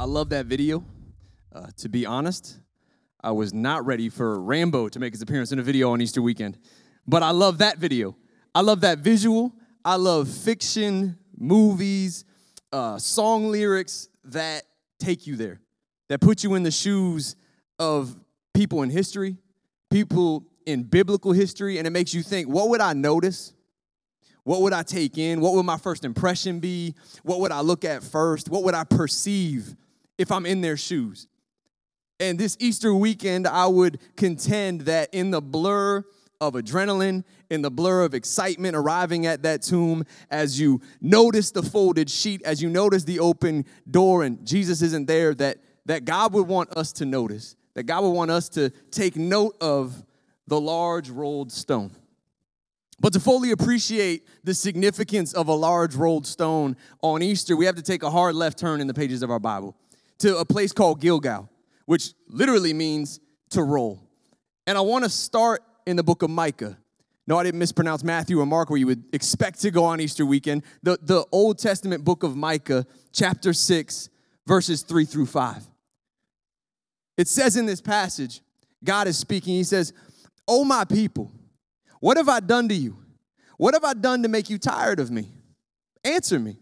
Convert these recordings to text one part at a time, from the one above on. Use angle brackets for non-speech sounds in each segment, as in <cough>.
I love that video. Uh, to be honest, I was not ready for Rambo to make his appearance in a video on Easter weekend, but I love that video. I love that visual. I love fiction, movies, uh, song lyrics that take you there, that put you in the shoes of people in history, people in biblical history, and it makes you think, what would I notice? What would I take in? What would my first impression be? What would I look at first? What would I perceive if I'm in their shoes? And this Easter weekend, I would contend that in the blur of adrenaline, in the blur of excitement arriving at that tomb, as you notice the folded sheet, as you notice the open door, and Jesus isn't there, that, that God would want us to notice, that God would want us to take note of the large rolled stone. But to fully appreciate the significance of a large rolled stone on Easter, we have to take a hard left turn in the pages of our Bible to a place called Gilgal, which literally means to roll. And I want to start in the book of Micah. No, I didn't mispronounce Matthew or Mark where you would expect to go on Easter weekend. The, the Old Testament book of Micah, chapter 6, verses 3 through 5. It says in this passage, God is speaking. He says, Oh, my people, what have I done to you? What have I done to make you tired of me? Answer me.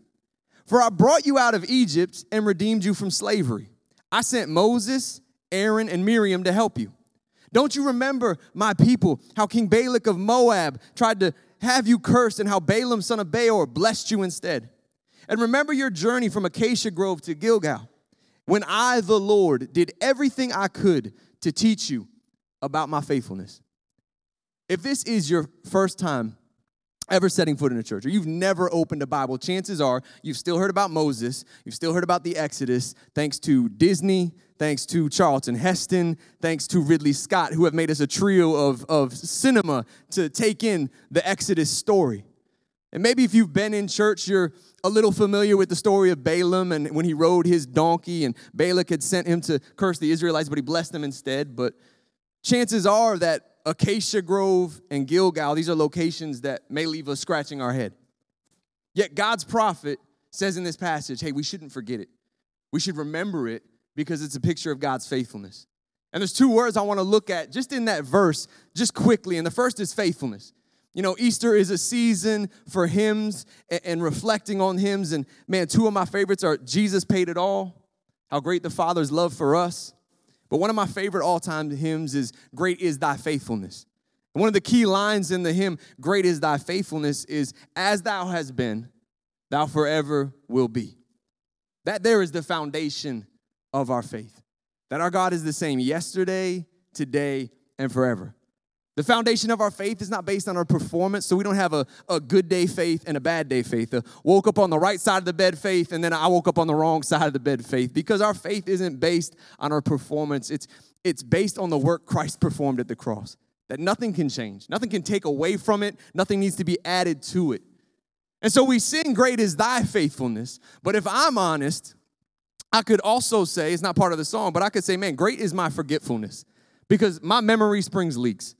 For I brought you out of Egypt and redeemed you from slavery. I sent Moses, Aaron, and Miriam to help you. Don't you remember, my people, how King Balak of Moab tried to have you cursed and how Balaam, son of Beor, blessed you instead? And remember your journey from Acacia Grove to Gilgal, when I, the Lord, did everything I could to teach you about my faithfulness. If this is your first time ever setting foot in a church, or you've never opened a Bible, chances are you've still heard about Moses, you've still heard about the Exodus, thanks to Disney, thanks to Charlton Heston, thanks to Ridley Scott, who have made us a trio of, of cinema to take in the Exodus story. And maybe if you've been in church, you're a little familiar with the story of Balaam and when he rode his donkey, and Balak had sent him to curse the Israelites, but he blessed them instead. But chances are that Acacia Grove and Gilgal, these are locations that may leave us scratching our head. Yet God's prophet says in this passage, hey, we shouldn't forget it. We should remember it because it's a picture of God's faithfulness. And there's two words I want to look at just in that verse, just quickly. And the first is faithfulness. You know, Easter is a season for hymns and, reflecting on hymns. And man, two of my favorites are Jesus Paid It All, how great the Father's love for us, but one of my favorite all time hymns is Great is Thy Faithfulness. And one of the key lines in the hymn, Great is Thy Faithfulness, is As Thou hast been, Thou forever will be. That there is the foundation of our faith. That our God is the same yesterday, today, and forever. The foundation of our faith is not based on our performance, so we don't have a, a good day faith and a bad day faith. A woke up on the right side of the bed faith, and then I woke up on the wrong side of the bed faith, because our faith isn't based on our performance. It's, it's based on the work Christ performed at the cross. That nothing can change, nothing can take away from it, nothing needs to be added to it. And so we sing, Great is thy faithfulness. But if I'm honest, I could also say, it's not part of the song, but I could say, man, great is my forgetfulness because my memory springs leaks.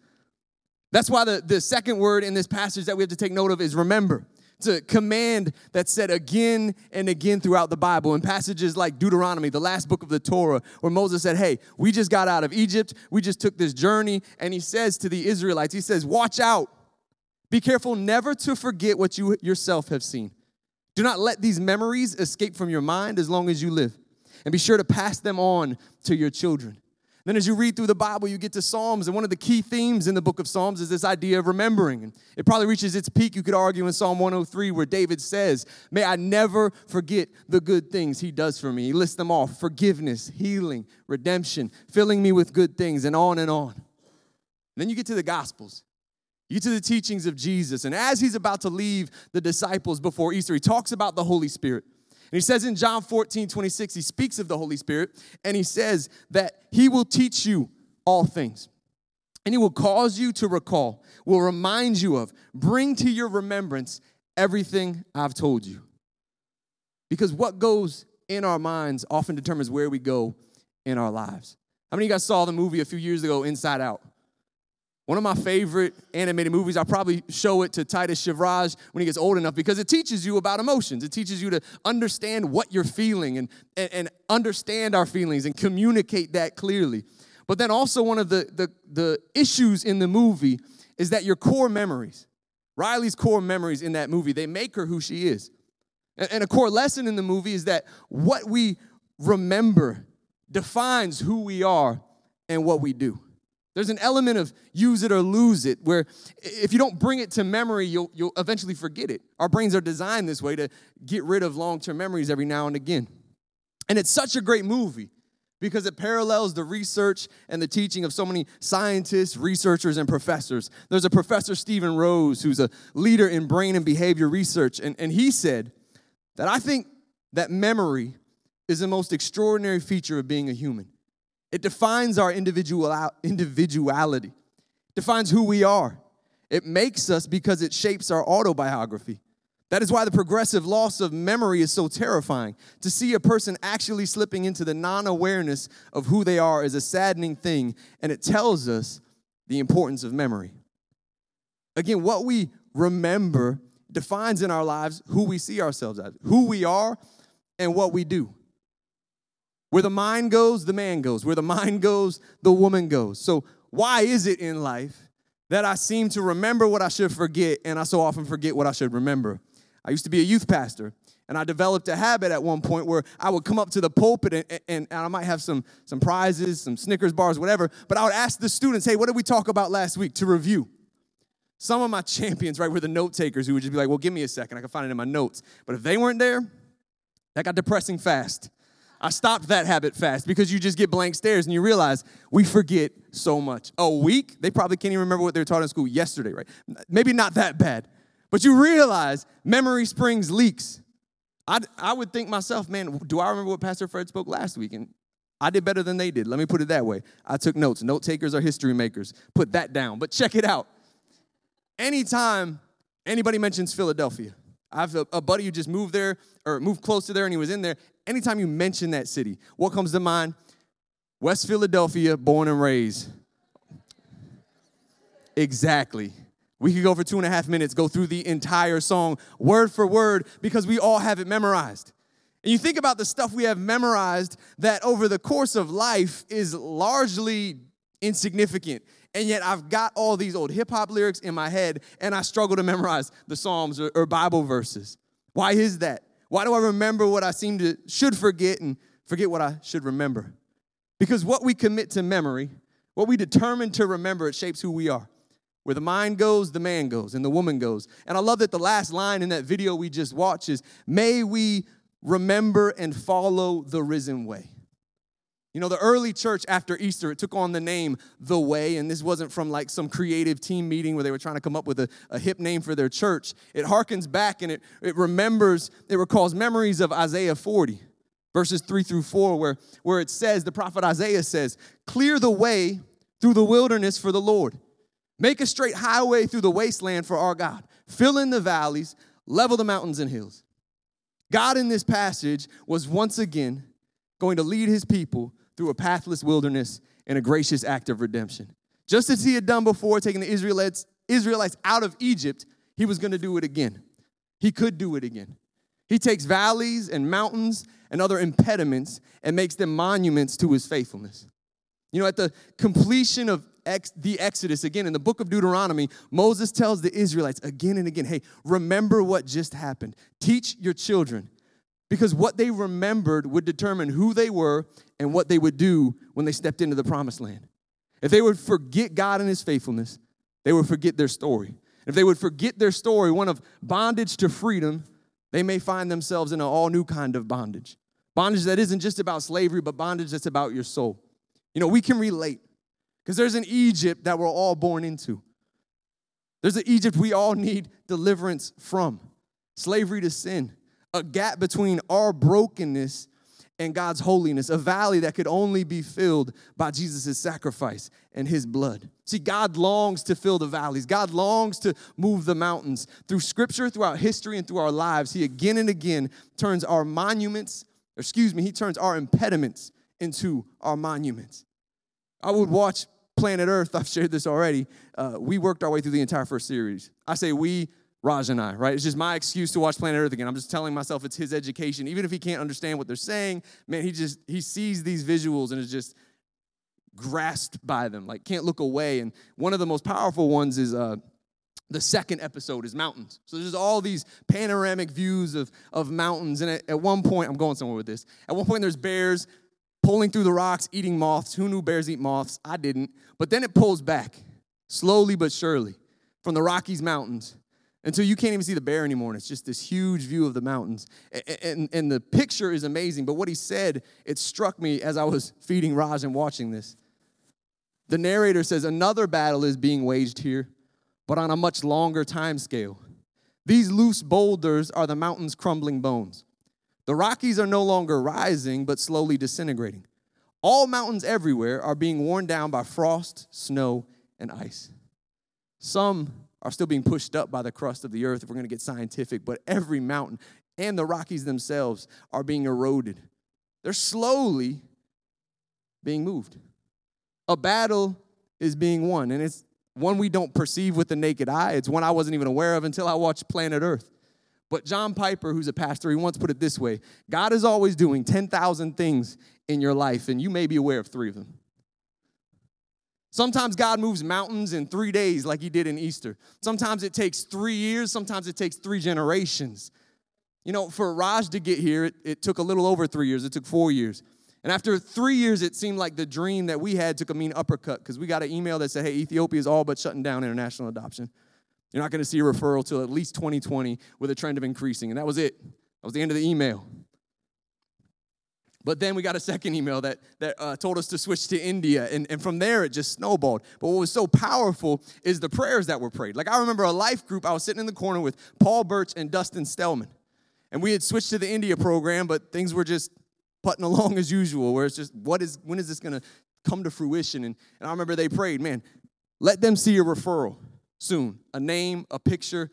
That's why the, the second word in this passage that we have to take note of is remember. It's a command that's said again and again throughout the Bible in passages like Deuteronomy, the last book of the Torah, where Moses said, Hey, we just got out of Egypt. We just took this journey. And he says to the Israelites, He says, Watch out. Be careful never to forget what you yourself have seen. Do not let these memories escape from your mind as long as you live. And be sure to pass them on to your children. Then, as you read through the Bible, you get to Psalms, and one of the key themes in the book of Psalms is this idea of remembering. It probably reaches its peak, you could argue, in Psalm 103, where David says, May I never forget the good things he does for me. He lists them off forgiveness, healing, redemption, filling me with good things, and on and on. And then you get to the Gospels. You get to the teachings of Jesus. And as he's about to leave the disciples before Easter, he talks about the Holy Spirit. And he says in John 14, 26, he speaks of the Holy Spirit, and he says that he will teach you all things. And he will cause you to recall, will remind you of, bring to your remembrance everything I've told you. Because what goes in our minds often determines where we go in our lives. How many of you guys saw the movie a few years ago, Inside Out? One of my favorite animated movies, I'll probably show it to Titus Shivraj when he gets old enough because it teaches you about emotions. It teaches you to understand what you're feeling and, and, and understand our feelings and communicate that clearly. But then also, one of the, the, the issues in the movie is that your core memories, Riley's core memories in that movie, they make her who she is. And, and a core lesson in the movie is that what we remember defines who we are and what we do. There's an element of use it or lose it where if you don't bring it to memory, you'll, you'll eventually forget it. Our brains are designed this way to get rid of long term memories every now and again. And it's such a great movie because it parallels the research and the teaching of so many scientists, researchers, and professors. There's a professor, Steven Rose, who's a leader in brain and behavior research, and, and he said that I think that memory is the most extraordinary feature of being a human. It defines our individual, individuality, defines who we are. It makes us because it shapes our autobiography. That is why the progressive loss of memory is so terrifying. To see a person actually slipping into the non awareness of who they are is a saddening thing, and it tells us the importance of memory. Again, what we remember defines in our lives who we see ourselves as, who we are, and what we do. Where the mind goes, the man goes. Where the mind <laughs> goes, the woman goes. So, why is it in life that I seem to remember what I should forget and I so often forget what I should remember? I used to be a youth pastor, and I developed a habit at one point where I would come up to the pulpit and, and, and, I might have some, some prizes, some Snickers bars, whatever, but I would ask the students, hey, what did we talk about last week to review? Some of my <laughs> champions, right, were the note takers who would just be like, well, give me a second, I can find it in my notes. But if they weren't there, that got depressing fast. I stopped that habit fast because you just get blank stares and you realize we forget so much. A week, they probably can't even remember what they were taught in school yesterday, right? Maybe not that bad, but you realize memory springs leaks. I, I would think myself, man, do I remember what Pastor Fred spoke last week? And I did better than they did. Let me put it that way. I took notes. Note takers are history makers. Put that down. But check it out. Anytime anybody mentions Philadelphia, I have a, a, buddy who just moved there or moved close to there and he was in there. Anytime you mention that city, what comes to mind? West Philadelphia, born and raised. Exactly. We could go for two and a half minutes, go through the entire song word for word because we all have it memorized. And you think about the stuff we have memorized that over the course of life is largely insignificant and yet I've got all these old hip hop lyrics in my head, and I struggle to memorize the Psalms or, or, Bible verses. Why is that? Why do I remember what I seem to should forget and forget what I should remember? Because what we commit to memory, what we determine to remember, it shapes who we are. Where the mind goes, the man goes, and the woman goes. And I love that the last line in that video we just watched is, May we remember and follow the risen way. You know, the early church after Easter, it took on the name The Way, and this wasn't from like some creative team meeting where they were trying to come up with a, a hip name for their church. It harkens back and it, it remembers, it recalls memories of Isaiah 40, verses 3 through 4, where, where it says, the prophet Isaiah says, Clear the way through the wilderness for the Lord, make a straight highway through the wasteland for our God, fill in the valleys, level the mountains and hills. God in this passage was once again going to lead his people through a pathless wilderness in a gracious act of redemption. Just as he had done before, taking the Israelites, Israelites out of Egypt, he was going to do it again. He could do it again. He takes valleys and mountains and other impediments and makes them monuments to his faithfulness. You know, at the completion of ex- the Exodus, again in the book of Deuteronomy, Moses tells the Israelites again and again hey, remember what just happened. Teach your children because what they remembered would determine who they were and what they would do when they stepped into the promised land. If they would forget God and his faithfulness, they would forget their story. If they would forget their story, one of bondage to freedom, they may find themselves in an all new kind of bondage. Bondage that isn't just about slavery, but bondage that's about your soul. You know, we can relate because there's an Egypt that we're all born into. There's an Egypt we all need deliverance from slavery to sin, a gap between our brokenness and God's holiness, a valley that could only be filled by Jesus' sacrifice and his blood. See, God longs to fill the valleys. God longs to move the mountains. Through scripture, throughout history, and through our lives, he again and again turns our monuments, excuse me, he turns our impediments into our monuments. I would watch Planet Earth, I've shared this already. Uh, we worked our way through the entire first series. I say we, Raj and I, right? It's just my excuse to watch Planet Earth again. I'm just telling myself it's his education. Even if he can't understand what they're saying, man, he just he sees these visuals and is just grasped by them, like can't look away. And one of the most powerful ones is uh, the second episode is mountains. So there's all these panoramic views of, of mountains. And at, at one point, I'm going somewhere with this. At one point, there's bears pulling through the rocks, eating moths. Who knew bears eat moths? I didn't. But then it pulls back, slowly but surely, from the Rockies Mountains until you can't even see the bear anymore. And it's just this huge view of the mountains. And, and, and the picture is amazing. But what he said, it struck me as I was <laughs> feeding Raj and watching this. The narrator says, Another battle is being waged here, but on a much longer time scale. These loose boulders are the mountain's crumbling bones. The Rockies are no longer rising, but slowly disintegrating. All mountains everywhere are being worn down by frost, snow, and ice. Some are still being pushed up by the crust of the earth if we're going to get scientific, but every mountain and the Rockies themselves are being eroded. They're slowly being moved. A battle is being won, and it's one we don't perceive with the naked eye. It's one I wasn't even aware of until I watched Planet Earth. But John Piper, who's a pastor, he once put it this way God is always doing 10,000 things in your life, and you may be aware of three of them. Sometimes God moves mountains in three days, like He did in Easter. Sometimes it takes three years, sometimes it takes three generations. You know, for Raj to get here, it, it, took a little over three years, it took four years. And after three years, it seemed like the dream that we had took a mean uppercut because we got an email that said, hey, Ethiopia is all but shutting down international adoption. You're not going to see a referral till at least 2020 with a trend of increasing. And that was it. That was the end of the email. But then we got a second email that, that uh, told us to switch to India. And, and from there, it just snowballed. But what was so powerful is the prayers that were prayed. Like, I remember a life group, I was sitting in the corner with Paul Birch and Dustin Stellman. And we had switched to the India program, but things were just putting along as usual, where it's just, what is, when is this going to come to fruition? And, and I remember they prayed, man, let them see a referral soon, a name, a picture.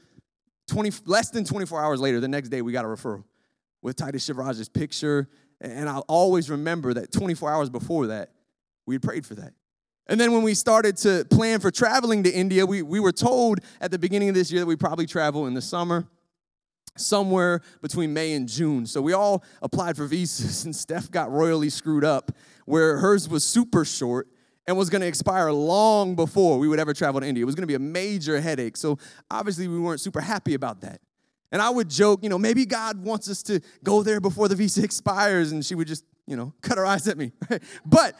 20, less than 24 hours later, the next day, we got a referral with Titus Shivraj's picture and I'll always remember that 24 hours before that, we had prayed for that. And then when we started to plan for traveling to India, we, we were told at the beginning of this year that we probably travel in the summer, somewhere between May and June. So we all applied for visas, <laughs> and Steph got royally screwed up, where hers was super short and was going to expire long before we would ever travel to India. It was going to be a major headache. So obviously, we weren't super happy about that. And I would joke, you know, maybe God wants us to go there before the visa <laughs> expires. And she would just, you know, cut her eyes at me. <laughs> but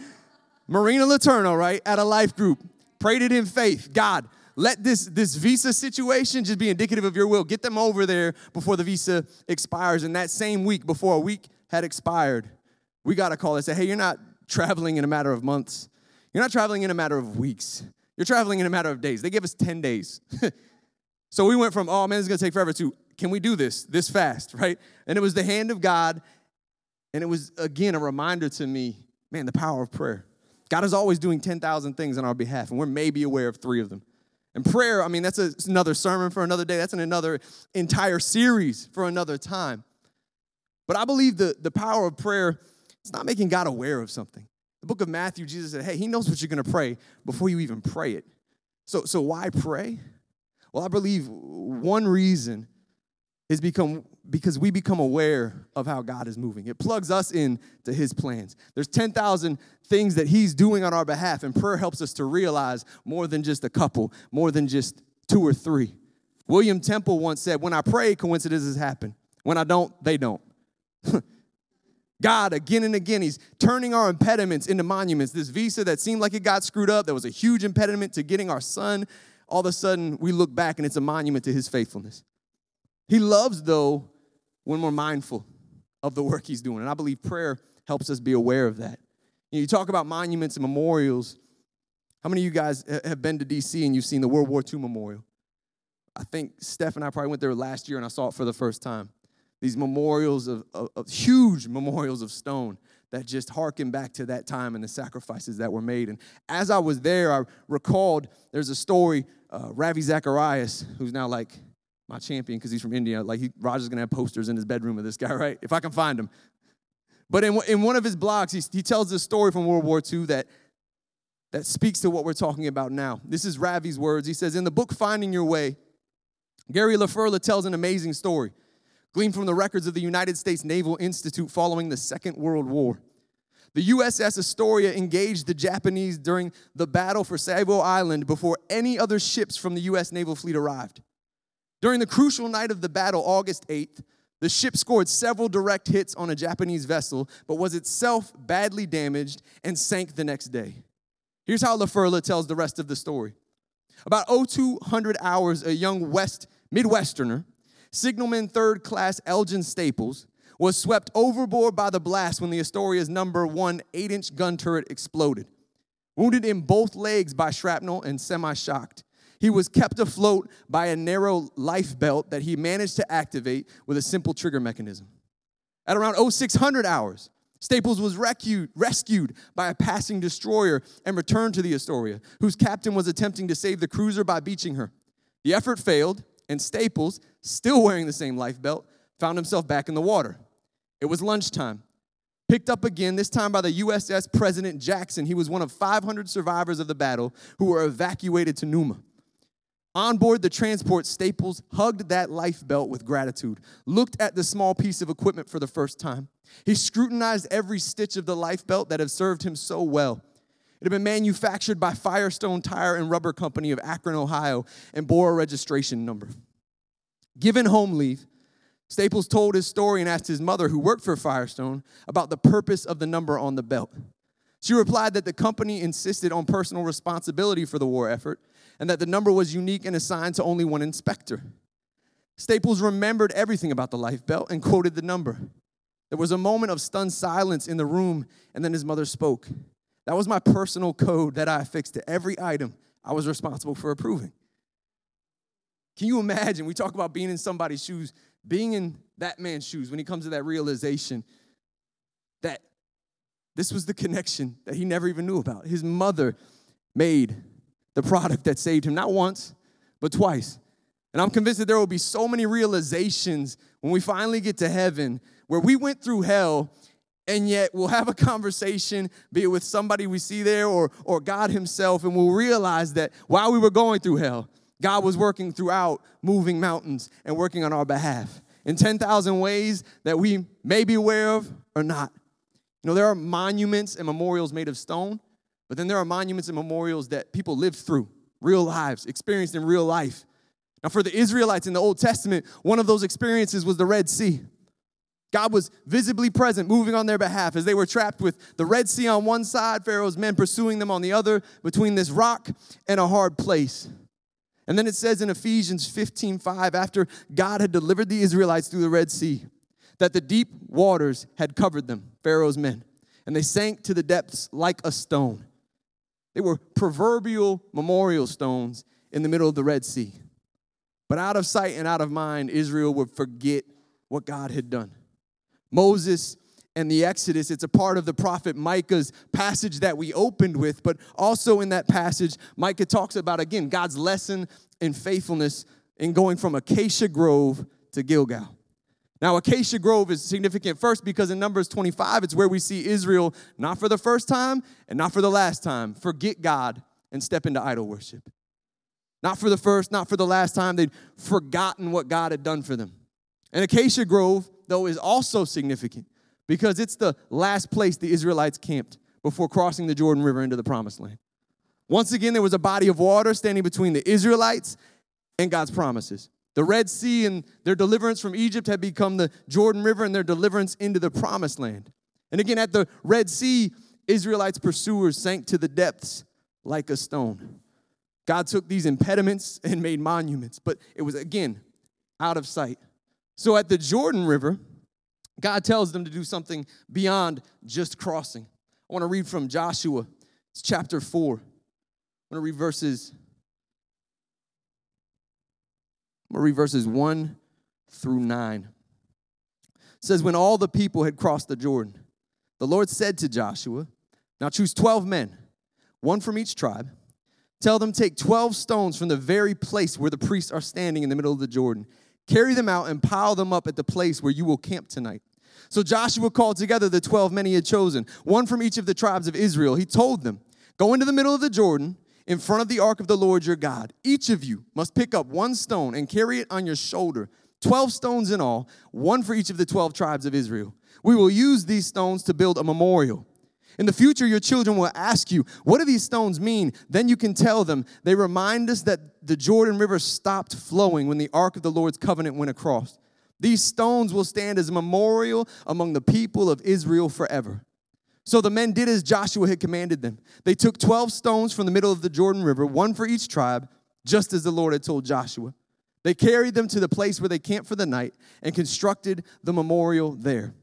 Marina Laterno, right, at a life group, prayed it in faith. God, let this, this visa situation just be indicative of your will. Get them over there before the visa expires. And that same week, before a week had expired, we got a call that said, hey, you're not traveling in a matter of months. You're not traveling in a matter of weeks. You're traveling in a matter of days. They give us 10 days. <laughs> so we went from, oh man, it's gonna take forever to, can we do this this fast, <laughs> right? And it was the hand of God. And it was, again, a reminder to me man, the power of prayer. God is always doing 10,000 things on our behalf, and we're maybe aware of three of them. And prayer, I mean, that's a, another sermon for another day. That's an another entire series for another time. But I believe the, the power of prayer, is not making God aware of something. The book of Matthew, Jesus said, hey, he knows what you're going to pray before you even pray it. So, so why pray? Well, I believe one reason is become because we become aware of how God is moving. It plugs us in to his plans. There's 10,000 things that he's doing on our behalf and prayer helps us to realize more than just a couple, more than just two or three. William Temple once said, "When I pray, coincidences happen. When I don't, they don't." <laughs> God, again and again, He's turning our impediments into monuments. This visa that seemed like it got screwed up, that was a huge impediment to getting our son, all of a sudden we look back and it's a monument to His faithfulness. He loves, though, when we're mindful of the work he's doing. And I believe prayer helps us be aware of that. You, know, you talk about monuments and memorials. How many of you guys have been to DC and you've seen the World War II memorial? I think Steph and I probably went there last year and I saw it for the first time. These memorials of, of, of huge <laughs> memorials of stone that just harken back to that time and the sacrifices that were made. And as I was there, I recalled there's a story, uh, Ravi Zacharias, who's now like my champion because he's from India. Like he, Roger's gonna have posters in his bedroom of this guy, <laughs> right? If I can find him. But in, in one of his blogs, he, he tells this story from World War II that that speaks to what we're talking about now. This is Ravi's words. He says, In the book Finding Your Way, Gary LaFurla tells an amazing story, gleaned from the records of the United States Naval Institute following the Second World War. The USS Astoria engaged the Japanese during the battle for Savo Island before any other ships from the US naval fleet arrived. During the crucial night of the battle, August 8th, the ship scored several direct hits on a Japanese vessel, but was itself badly damaged and sank the next day. Here's how LaFurla tells the rest of the story. About 0200 hours, a young West Midwesterner, signalman third class Elgin Staples, was swept overboard by the blast when the Astoria's number one eight inch gun turret exploded. Wounded in both legs by shrapnel and semi shocked, he was kept afloat by a narrow life belt that he managed to activate with a simple trigger mechanism. At around 0600 hours, Staples was rescued, rescued by a passing destroyer and returned to the Astoria, whose captain was attempting to save the cruiser by beaching her. The effort failed, and Staples, still wearing the same life belt, found himself back in the water. It was lunchtime. Picked up again, this time by the USS President Jackson. He was one of 500 survivors of the battle who were evacuated to Nouméa. On board the transport, Staples hugged that life belt with gratitude, looked at the small piece of equipment for the first time. He scrutinized every stitch of the life belt that had served him so well. It had been manufactured by Firestone Tire and Rubber Company of Akron, Ohio, and bore a registration number. Given home leave, Staples told his story and asked his mother, who worked for Firestone, about the purpose of the number on the belt. She replied that the company insisted on personal responsibility for the war effort and that the number was unique and assigned to only one inspector. Staples remembered everything about the life belt and quoted the number. There was a moment of stunned silence in the room, and then his mother spoke. That was my personal code that I affixed to every item I was responsible for approving. Can you imagine? We talk about being in somebody's shoes, being in that man's shoes when he comes to that realization that this was the connection that he never even knew about. His mother made the product that saved him, not once, but twice. And I'm convinced that there will be so many realizations when we finally get to heaven where we went through hell and yet we'll have a conversation, be it with somebody we see there or, or God Himself, and we'll realize that while we were going through hell, God was working throughout, moving mountains and working on our behalf in 10,000 ways that we may be aware of or not. You know, there are monuments and memorials made of stone, but then there are monuments and memorials that people lived through, real lives, experienced in real life. Now, for the Israelites in the Old Testament, one of those experiences was the Red Sea. God was visibly present, moving on their behalf as they were trapped with the Red Sea on one side, Pharaoh's men pursuing them on the other, between this rock and a hard place. And then it says in Ephesians 15 5, after God had delivered the Israelites through the Red Sea, that the deep waters had covered them, Pharaoh's men, and they sank to the depths like a stone. They were proverbial memorial stones in the middle of the Red Sea. But out of sight and out of mind, Israel would forget what God had done. Moses and the Exodus, it's a part of the prophet Micah's passage that we opened with, but also in that passage, Micah talks about again God's lesson in faithfulness in going from Acacia Grove to Gilgal. Now, Acacia Grove is significant first because in Numbers 25, it's where we see Israel, not for the first time and not for the last time, forget God and step into idol worship. Not for the first, not for the last time, they'd forgotten what God had done for them. And Acacia Grove, though, is also significant because it's the last place the Israelites camped before crossing the Jordan River into the promised land. Once again, there was a body of water standing between the Israelites and God's promises. The Red Sea and their deliverance from Egypt had become the Jordan River and their deliverance into the promised land. And again, at the Red Sea, Israelites' pursuers sank to the depths like a stone. God took these impediments and made monuments, but it was again out of sight. So at the Jordan River, God tells them to do something beyond just crossing. I want to read from Joshua, it's chapter 4. I want to read verses I'm going to read verses 1 through 9. It says, When all the people had crossed the Jordan, the Lord said to Joshua, Now choose 12 men, one from each tribe. Tell them, take 12 stones from the very place where the priests are standing in the middle of the Jordan. Carry them out and pile them up at the place where you will camp tonight. So Joshua called together the 12 men he had chosen, one from each of the tribes of Israel. He told them, Go into the middle of the Jordan in front of the ark of the Lord your God. Each of you must pick up one stone and carry it on your shoulder, 12 stones in all, one for each of the 12 tribes of Israel. We will use these stones to build a memorial. In the future, your children will ask you, What do these stones mean? Then you can tell them, They remind us that the Jordan River stopped flowing when the ark of the Lord's covenant went across. These stones will stand as a memorial among the people of Israel forever. So the men did as Joshua had commanded them. They took 12 stones from the middle of the Jordan River, one for each tribe, just as the Lord had told Joshua. They carried them to the place where they camped for the night and constructed the memorial there.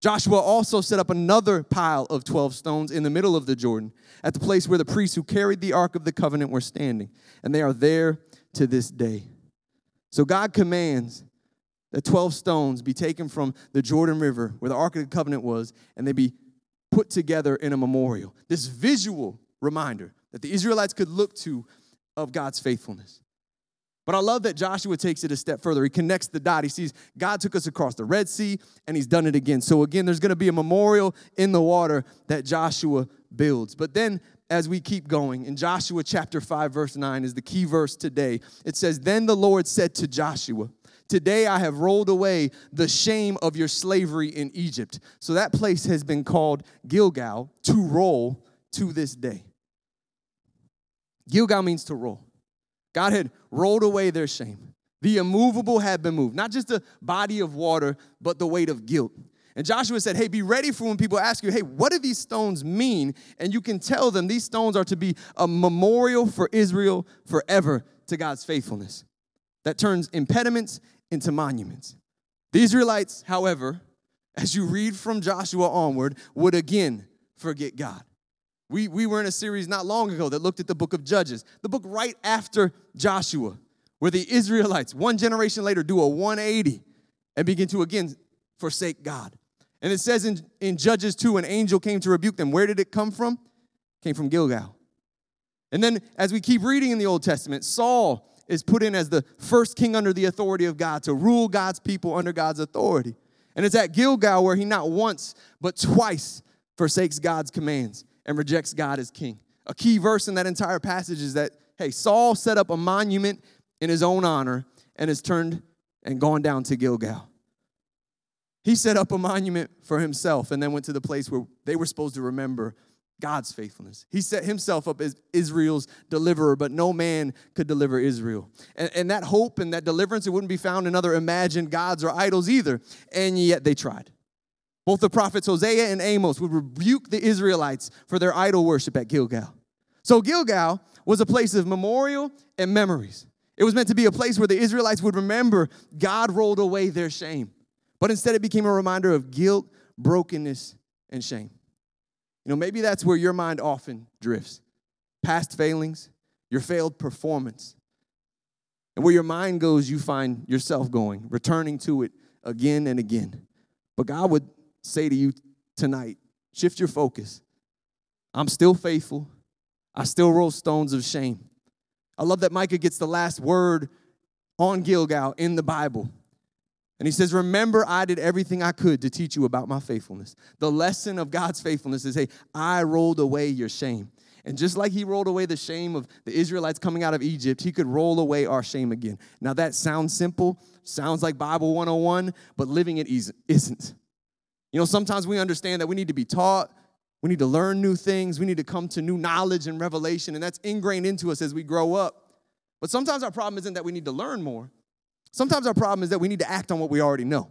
Joshua also set up another pile of 12 stones in the middle of the Jordan at the place where the priests who carried the Ark of the Covenant were standing, and they are there to this day. So God commands that 12 stones be taken from the Jordan River where the Ark of the Covenant was, and they be put together in a memorial. This visual reminder that the Israelites could look to of God's faithfulness. But I love that Joshua takes it a step further. He connects the dot. He sees God took us across the Red Sea and he's done it again. So, again, there's going to be a memorial in the water that Joshua builds. But then, as we keep going, in Joshua chapter 5, verse 9 is the key verse today. It says, Then the Lord said to Joshua, Today I have rolled away the shame of your slavery in Egypt. So that place has been called Gilgal, to roll to this day. Gilgal means to roll. God had rolled away their shame. The immovable had been moved, not just a body of water, but the weight of guilt. And Joshua said, Hey, be ready for when people ask you, Hey, what do these stones mean? And you can tell them these stones are to be a memorial for Israel forever to God's faithfulness that turns impediments into monuments. The Israelites, however, as you read from Joshua onward, would again forget God. We, we were in a series not long ago that looked at the book of Judges, the book right after Joshua, where the Israelites, one generation later, do a 180 and begin to again forsake God. And it says in, in Judges 2, an angel came to rebuke them. Where did it come from? It came from Gilgal. And then as we keep reading in the Old Testament, Saul is put in as the first king under the authority of God to rule God's people under God's authority. And it's at Gilgal where he not once, but twice forsakes God's commands and rejects God as king. A key verse in that entire passage is that, hey, Saul set up a monument in his own honor and has turned and gone down to Gilgal. He set up a monument for himself and then went to the place where they were supposed to remember God's faithfulness. He set himself up as Israel's deliverer, but no man could deliver Israel. And, and, that hope and that deliverance, it wouldn't be found in other imagined gods or idols either. And yet they tried. Both the prophets Hosea and Amos would rebuke the Israelites for their idol worship at Gilgal. So Gilgal was a place of memorial and memories. It was meant to be a place where the Israelites would remember God rolled away their shame. But instead, it became a reminder of guilt, brokenness, and shame. You know, maybe that's where your mind often drifts past failings, your failed performance. And where your mind goes, you find yourself going, returning to it again and again. But God would say to you tonight shift your focus. I'm still faithful, I still roll stones of shame. I love that Micah gets the last word on Gilgal in the Bible. And he says, Remember, I did everything I could to teach you about my faithfulness. The lesson of God's faithfulness is, hey, I rolled away your shame. And just like he rolled away the shame of the Israelites coming out of Egypt, he could roll away our shame again. Now, that sounds simple, sounds like Bible 101, but living it isn't. You know, sometimes we understand that we need to be taught, we need to learn new things, we need to come to new knowledge and revelation, and that's ingrained into us as we grow up. But sometimes our problem isn't that we need to learn more, Sometimes our problem is that we need to act on what we already know.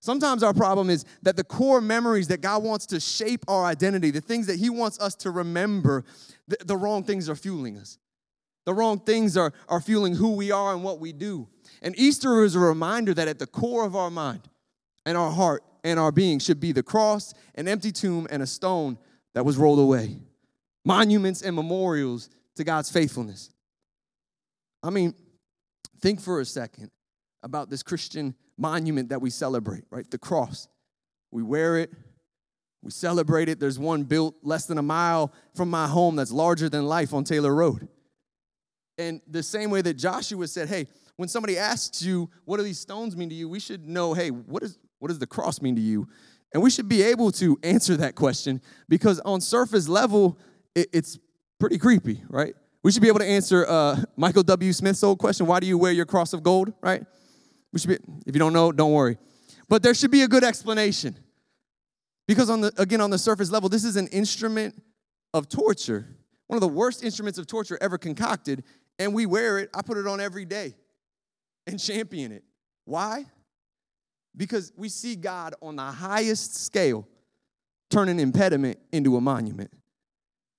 Sometimes our problem is that the core memories that God wants to shape our identity, the things that He wants us to remember, the, the, wrong things are fueling us. The wrong things are, are fueling who we are and what we do. And Easter is a reminder that at the core of our mind and our heart and our being should be the cross, an empty tomb, and a stone that was rolled away. Monuments and memorials to God's faithfulness. I mean, think for a second about this Christian monument that we celebrate, right? The cross. We wear it, we celebrate it. There's one built less than a mile from my home that's larger than life on Taylor Road. And the same way that Joshua said, hey, when somebody asks you, what do these stones mean to you? We should know, hey, what, is, what does the cross mean to you? And we should be able to answer that question because on surface level, it, it's Pretty creepy, right? We should be able to answer uh, Michael W. Smith's old question why do you wear your cross of gold, right? We should be, if you don't know, don't worry. But there should be a good explanation. Because on the again on the surface level, this is an instrument of torture, one of the worst instruments of torture ever concocted, and we wear it. I put it on every day and champion it. Why? Because we see God on the highest scale turn an impediment into a monument.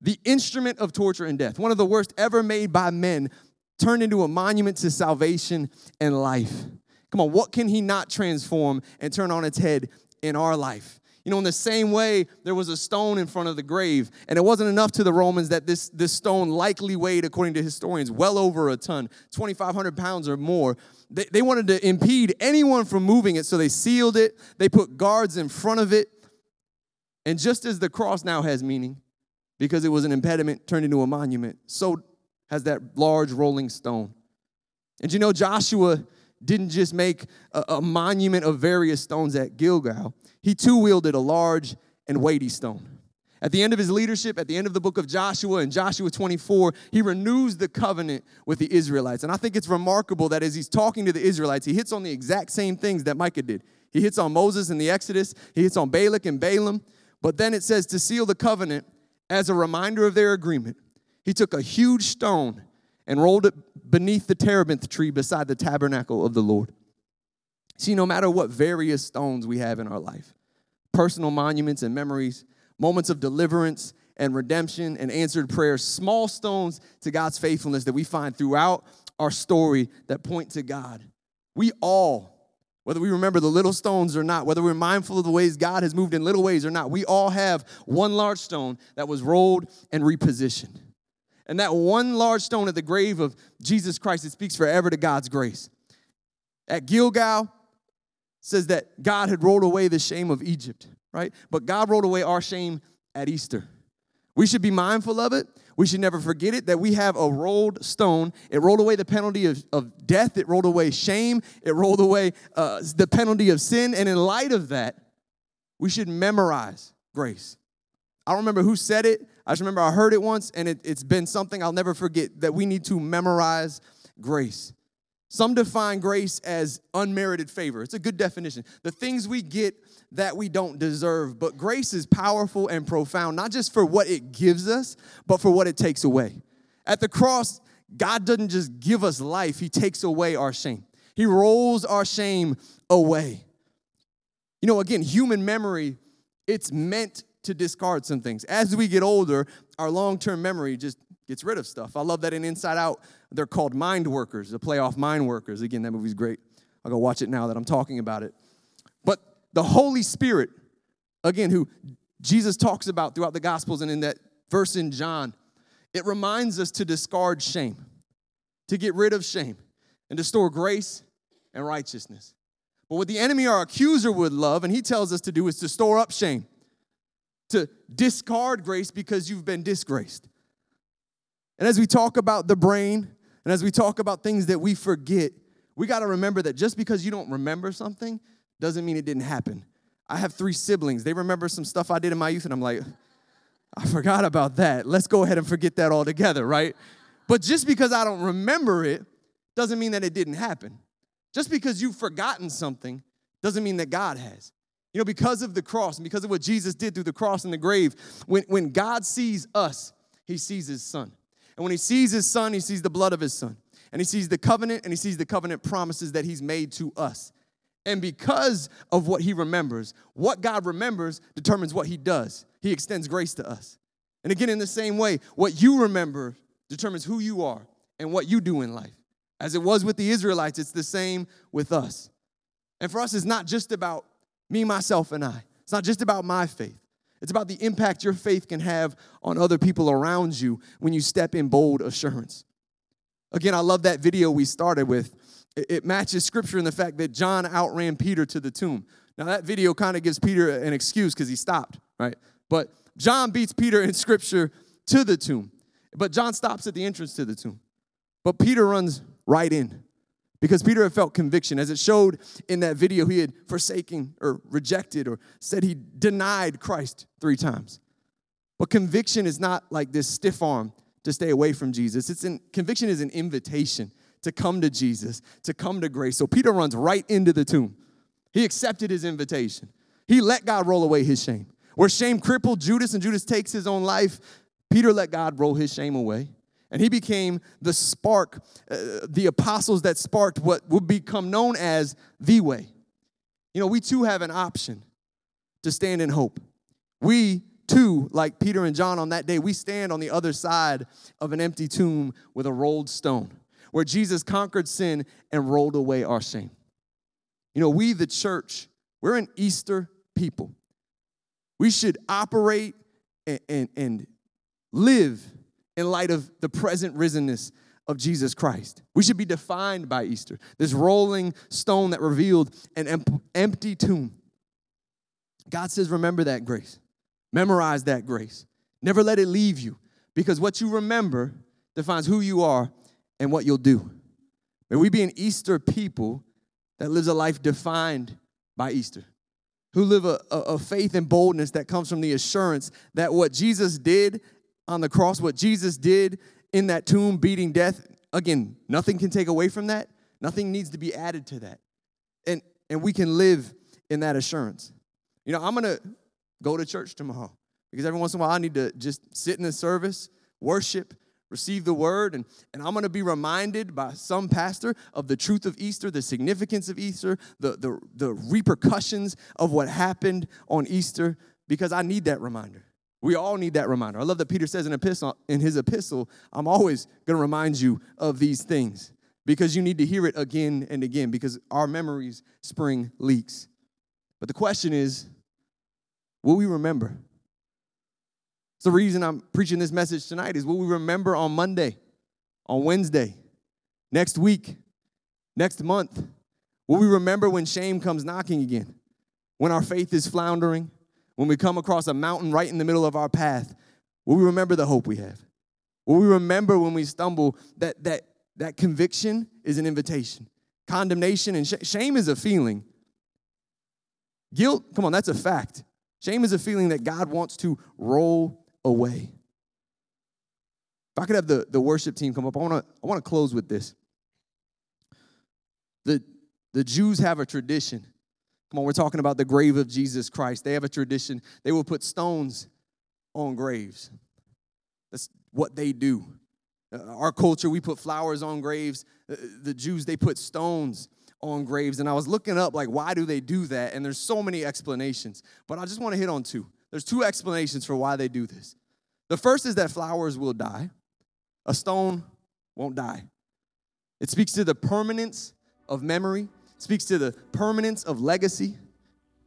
The instrument of torture and death, one of the worst ever made by men, turned into a monument to salvation and life. Come on, what can he not transform and turn on its head in our life? You know, in the same way, there was a stone in front of the grave, and it wasn't enough to the Romans that this, this stone likely weighed, according to historians, well over a ton, 2,500 pounds or more. They, they wanted to impede anyone from moving it, so they sealed it, they put guards in front of it. And just as the cross now has meaning, because it was an impediment turned into a monument, so has that large rolling stone. And you know, Joshua didn't just make a, a monument of various stones at Gilgal, he too wielded a large and weighty stone. At the end of his leadership, at the end of the book of Joshua, in Joshua 24, he renews the covenant with the Israelites. And I think it's remarkable that as he's talking to the Israelites, he hits on the exact same things that Micah did. He hits on Moses in the Exodus, he hits on Balak and Balaam. But then it says to seal the covenant as a reminder of their agreement, he took a huge stone and rolled it beneath the terebinth tree beside the tabernacle of the Lord. See, no matter what various stones we have in our life, personal monuments and memories, moments of deliverance and redemption and answered prayers, small stones to God's faithfulness that we find throughout our story that point to God. We all, whether we remember the little stones or not, whether we're mindful of the ways God has moved in little ways or not, we all have one large stone that was rolled and repositioned. And that one large stone at the grave of Jesus Christ, it speaks forever to God's grace. At Gilgal, says that God had rolled away the shame of Egypt, right? But God rolled away our shame at Easter. We should be mindful of it. We should never forget it that we have a rolled stone. It rolled away the penalty of, of death, it rolled away shame, it rolled away uh, the penalty of sin. And in light of that, we should memorize grace. I don't remember who said it. I just remember I heard it once, and it, it's been something I'll never forget that we need to memorize grace. Some define grace as unmerited favor. It's a good definition. The things we get that we don't deserve. But grace is powerful and profound, not just for what it gives us, but for what it takes away. At the cross, God doesn't just give us life, He takes away our shame. He rolls our shame away. You know, again, human memory, it's meant to discard some things. As we get older, our long term memory just gets rid of stuff. I love that in Inside Out, they're called mind workers, the play off mind workers. Again, that movie's great. I'll go watch it now that I'm talking about it. But the Holy Spirit, again, who Jesus talks about throughout the Gospels and in that verse in John, it reminds us to discard shame, to get rid of shame, and to store grace and righteousness. But what the enemy, our accuser, would love, and he tells us to do, is to store up shame to discard grace because you've been disgraced. And as we talk about the brain, and as we talk about things that we forget, we got to remember that just because you don't remember something doesn't mean it didn't happen. I have three siblings. They remember some stuff I did in my youth, and I'm like, I forgot about that. Let's go ahead and forget that altogether, right? But just because I don't remember it doesn't mean that it didn't happen. Just because you've forgotten something doesn't mean that God has. You know, because of the cross and because of what Jesus did through the cross and the grave, when, when God sees us, he sees his son. And when he sees his son, he sees the blood of his son. And he sees the covenant and he sees the covenant promises that he's made to us. And because of what he remembers, what God remembers determines what he does. He extends grace to us. And again, in the same way, what you remember determines who you are and what you do in life. As it was with the Israelites, it's the same with us. And for us, it's not just about me, myself, and I. It's not just about my faith. It's about the impact your faith can have on other people around you when you step in bold assurance. Again, I love that video we started with. It matches scripture in the fact that John outran Peter to the tomb. Now, that video kind of gives Peter an excuse because he stopped, right? But John beats Peter in scripture to the tomb. But John stops at the entrance to the tomb. But Peter runs right in because Peter had felt conviction. As it showed in that video, he had forsaken or rejected or said he denied Christ three times. But conviction is not like this stiff arm to stay away from Jesus. It's an conviction is an invitation to come to Jesus, to come to grace. So Peter runs right into the tomb. He accepted his invitation. He let God roll away his shame. Where shame crippled Judas and Judas takes his own life, Peter let God roll his shame away. And he became the spark, uh, the apostles that sparked what would become known as the way. You know, we too have an option to stand in hope. We too, like Peter and John on that day, we stand on the other side of an empty tomb with a rolled stone where Jesus conquered sin and rolled away our shame. You know, we, the church, we're an Easter people. We should operate and, and, and live in light of the present risenness of Jesus Christ. We should be defined by Easter, this rolling stone that revealed an empty tomb. God says, remember that grace. Memorize that grace. Never let it leave you because what you remember defines who you are and what you'll do. May we be an Easter people that lives a life defined by Easter, who live a, a, a faith and boldness that comes from the assurance that what Jesus did on the cross, what Jesus did in that tomb, beating death, again, nothing can take away from that. Nothing needs to be added to that. And, and we can live in that assurance. You know, I'm going to go to church tomorrow because every once in a while I need to just sit in the service, worship, receive the word, and, and I'm going to be reminded by some pastor of the truth of Easter, the significance of Easter, the, the, the repercussions of what happened on Easter, because I need that reminder. We all need that reminder. I love that Peter says in, epistle, in his epistle, I'm always going to remind you of these things because you need to hear it again and again because our memories spring leaks. But the question is, will we remember? It's the reason I'm preaching this message tonight is will we remember on Monday, on Wednesday, next week, next month? Will we remember when shame comes knocking again? When our faith is floundering? When we come across a mountain right in the middle of our path, will we remember the hope we have? Will we remember when we stumble that that that conviction is an invitation? Condemnation and sh- shame is a feeling. Guilt, come on, that's a fact. Shame is a feeling that God wants to roll away. If I could have the, the worship team come up, I want to I want to close with this. The, the Jews have a tradition Come on, we're talking about the grave of Jesus Christ. They have a tradition, they will put stones on graves. That's what they do. Uh, our culture, we put flowers on graves. Uh, the Jews, they put stones on graves. And I was looking up, like, why do they do that? And there's so many explanations. But I just want to hit on two. There's two explanations for why they do this. The first is that flowers will die, a stone won't die. It speaks to the permanence of memory speaks to the permanence of legacy.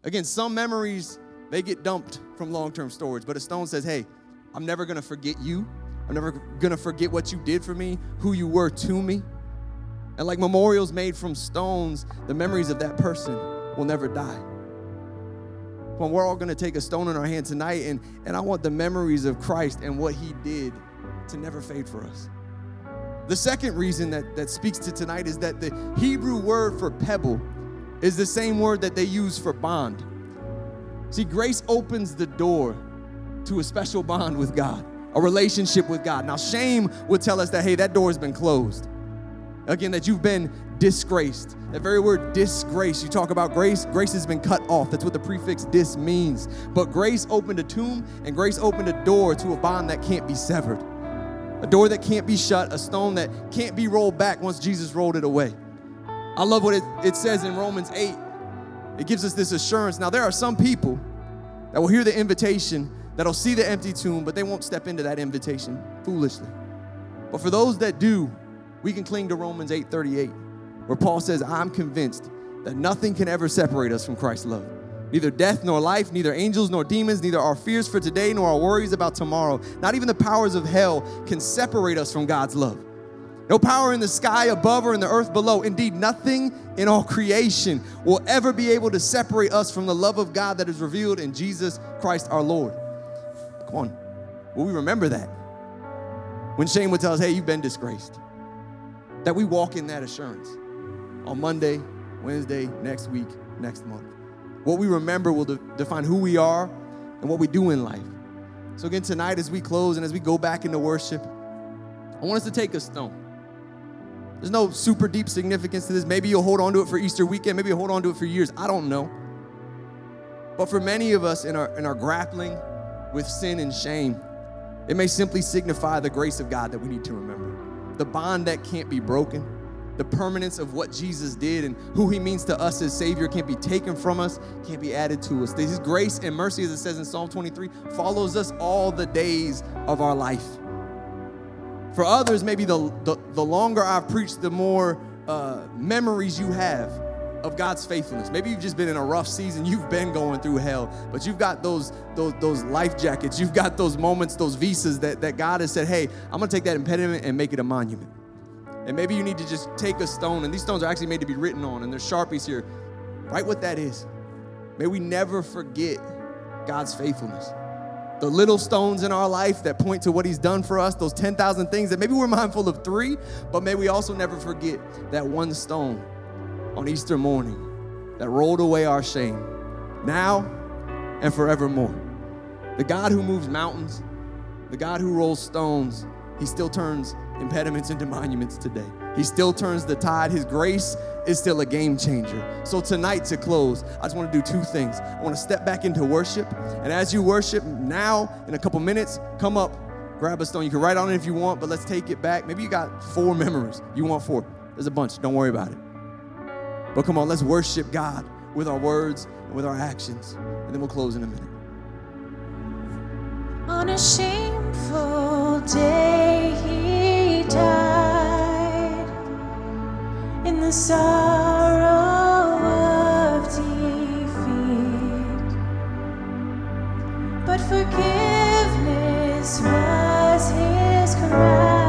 Again, some memories, they get dumped from long term storage, but a stone says, hey, I'm never gonna forget you. I'm never gonna forget what you did for me, who you were to me. And like memorials made from stones, the memories of that person will never die. When we're all gonna take a stone in our hand tonight, and, and I want the memories of Christ and what he did to never fade for us. The second reason that, that speaks to tonight is that the Hebrew word for pebble is the same word that they use for bond. See, grace opens the door to a special bond with God, a relationship with God. Now, shame would tell us that, hey, that door has been closed. Again, that you've been disgraced. That very word disgrace, you talk about grace, grace has been cut off. That's what the prefix dis means. But grace opened a tomb and grace opened a door to a bond that can't be severed a door that can't be shut, a stone that can't be rolled back once Jesus rolled it away. I love what it, it says in Romans 8. It gives us this assurance. Now, there are some people that will hear the invitation, that'll see the empty tomb, but they won't step into that invitation foolishly. But for those that do, we can cling to Romans 8:38, where Paul says, I'm convinced that nothing can ever separate us from Christ's love. Neither death nor life, neither angels nor demons, neither our fears for today nor our worries about tomorrow, not even the powers of hell can separate us from God's love. No power in the sky above or in the earth below. Indeed, nothing in all creation will ever be able to separate us from the love of God that is revealed in Jesus Christ our Lord. Come on. Will we remember that? When shame would tell us, hey, you've been disgraced. That we walk in that assurance on Monday, Wednesday, next week, next month. What we remember will de- define who we are and what we do in life. So, again, tonight as we close and as we go back into worship, I want us to take a stone. There's no super deep significance to this. Maybe you'll hold on to it for Easter weekend. Maybe you'll hold on to it for years. I don't know. But for many of us in our, in our grappling with sin and shame, it may simply signify the grace of God that we need to remember. The bond that can't be broken, the permanence of what Jesus did and who he means to us as Savior can't be taken from us, can't be added to us. His grace and mercy, as it says in Psalm 23, follows us all the days of our life. For others, maybe the, the, the longer I've preached, the more uh, memories you have of God's faithfulness. Maybe you've just been in a rough season. You've been going through hell, but you've got those those those life jackets. You've got those moments, those visas that that God has said, "Hey, I'm going to take that impediment and make it a monument." And maybe you need to just take a stone, and these stones are actually made to be written on, and there's sharpies here. Write what that is. May we never forget God's faithfulness the little stones in our life that point to what he's done for us, those 10,000 things that maybe we're mindful of three, but may we also never forget that one stone on Easter morning that rolled away our shame now and forevermore. The God who moves mountains, the God who rolls stones, he still turns impediments into monuments today. He still turns the tide. His grace is still a game changer. So, tonight to close, I just want to do two things. I want to step back into worship. And as you worship now, in a couple minutes, come up, grab a stone. You can write on it if you want, but let's take it back. Maybe you got four memories. You want four. There's a bunch. Don't worry about it. But come on, let's worship God with our words and with our actions. And then we'll close in a minute. On a shameful day, died in the sorrow of defeat, but forgiveness was his cry.